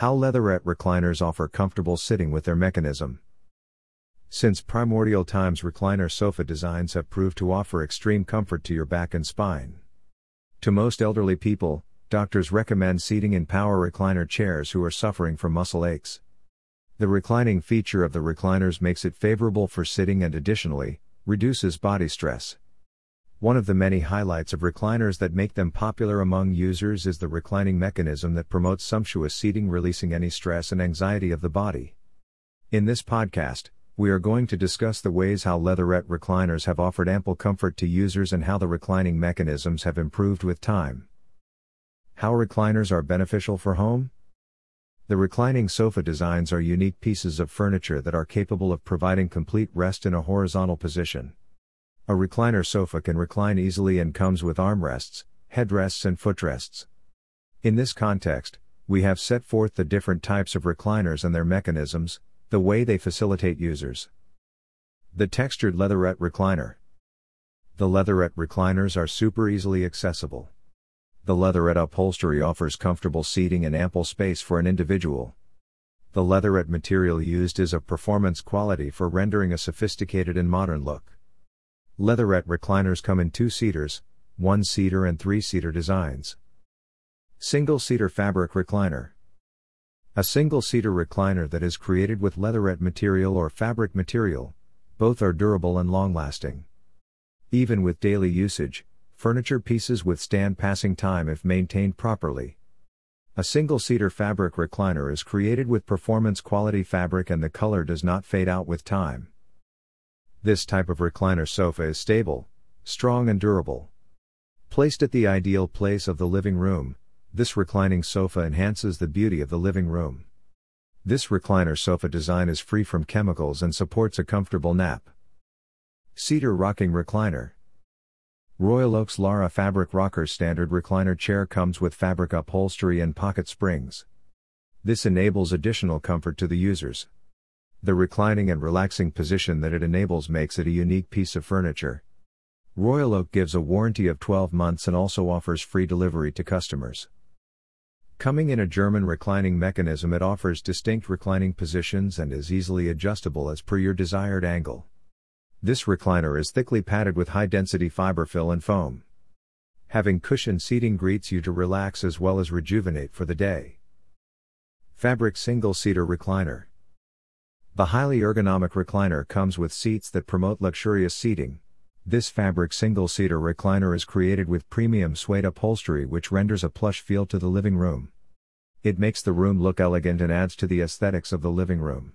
How leatherette recliners offer comfortable sitting with their mechanism. Since primordial times, recliner sofa designs have proved to offer extreme comfort to your back and spine. To most elderly people, doctors recommend seating in power recliner chairs who are suffering from muscle aches. The reclining feature of the recliners makes it favorable for sitting and additionally, reduces body stress. One of the many highlights of recliners that make them popular among users is the reclining mechanism that promotes sumptuous seating, releasing any stress and anxiety of the body. In this podcast, we are going to discuss the ways how leatherette recliners have offered ample comfort to users and how the reclining mechanisms have improved with time. How recliners are beneficial for home? The reclining sofa designs are unique pieces of furniture that are capable of providing complete rest in a horizontal position. A recliner sofa can recline easily and comes with armrests, headrests, and footrests. In this context, we have set forth the different types of recliners and their mechanisms, the way they facilitate users. The textured leatherette recliner. The leatherette recliners are super easily accessible. The leatherette upholstery offers comfortable seating and ample space for an individual. The leatherette material used is of performance quality for rendering a sophisticated and modern look. Leatherette recliners come in two seaters, one seater, and three seater designs. Single seater fabric recliner. A single seater recliner that is created with leatherette material or fabric material, both are durable and long lasting. Even with daily usage, furniture pieces withstand passing time if maintained properly. A single seater fabric recliner is created with performance quality fabric and the color does not fade out with time. This type of recliner sofa is stable, strong, and durable. Placed at the ideal place of the living room, this reclining sofa enhances the beauty of the living room. This recliner sofa design is free from chemicals and supports a comfortable nap. Cedar Rocking Recliner Royal Oak's Lara Fabric Rocker Standard Recliner Chair comes with fabric upholstery and pocket springs. This enables additional comfort to the users. The reclining and relaxing position that it enables makes it a unique piece of furniture. Royal Oak gives a warranty of 12 months and also offers free delivery to customers. Coming in a German reclining mechanism, it offers distinct reclining positions and is easily adjustable as per your desired angle. This recliner is thickly padded with high density fiber fill and foam. Having cushioned seating greets you to relax as well as rejuvenate for the day. Fabric single seater recliner. The highly ergonomic recliner comes with seats that promote luxurious seating. This fabric single seater recliner is created with premium suede upholstery which renders a plush feel to the living room. It makes the room look elegant and adds to the aesthetics of the living room.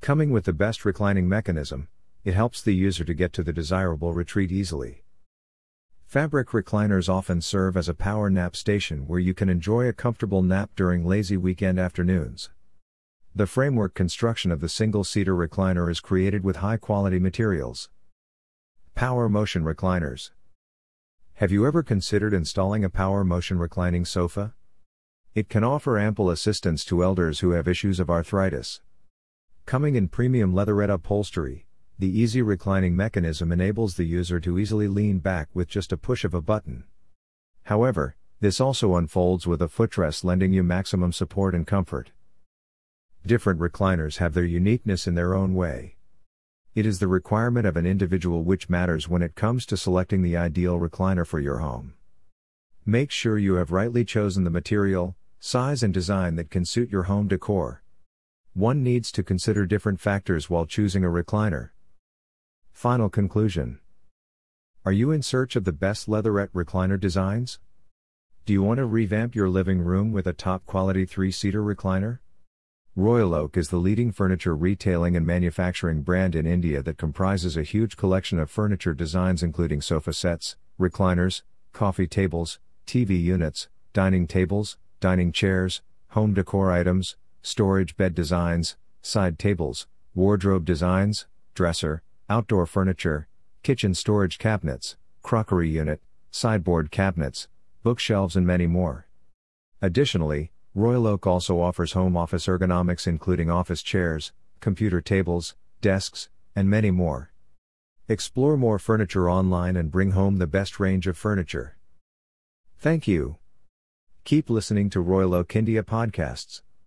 Coming with the best reclining mechanism, it helps the user to get to the desirable retreat easily. Fabric recliners often serve as a power nap station where you can enjoy a comfortable nap during lazy weekend afternoons. The framework construction of the single seater recliner is created with high quality materials. Power Motion Recliners. Have you ever considered installing a power motion reclining sofa? It can offer ample assistance to elders who have issues of arthritis. Coming in premium leatherette upholstery, the easy reclining mechanism enables the user to easily lean back with just a push of a button. However, this also unfolds with a footrest lending you maximum support and comfort. Different recliners have their uniqueness in their own way. It is the requirement of an individual which matters when it comes to selecting the ideal recliner for your home. Make sure you have rightly chosen the material, size, and design that can suit your home decor. One needs to consider different factors while choosing a recliner. Final conclusion Are you in search of the best leatherette recliner designs? Do you want to revamp your living room with a top quality three seater recliner? Royal Oak is the leading furniture retailing and manufacturing brand in India that comprises a huge collection of furniture designs including sofa sets, recliners, coffee tables, TV units, dining tables, dining chairs, home decor items, storage bed designs, side tables, wardrobe designs, dresser, outdoor furniture, kitchen storage cabinets, crockery unit, sideboard cabinets, bookshelves, and many more. Additionally, Royal Oak also offers home office ergonomics including office chairs, computer tables, desks, and many more. Explore more furniture online and bring home the best range of furniture. Thank you. Keep listening to Royal Oak India podcasts.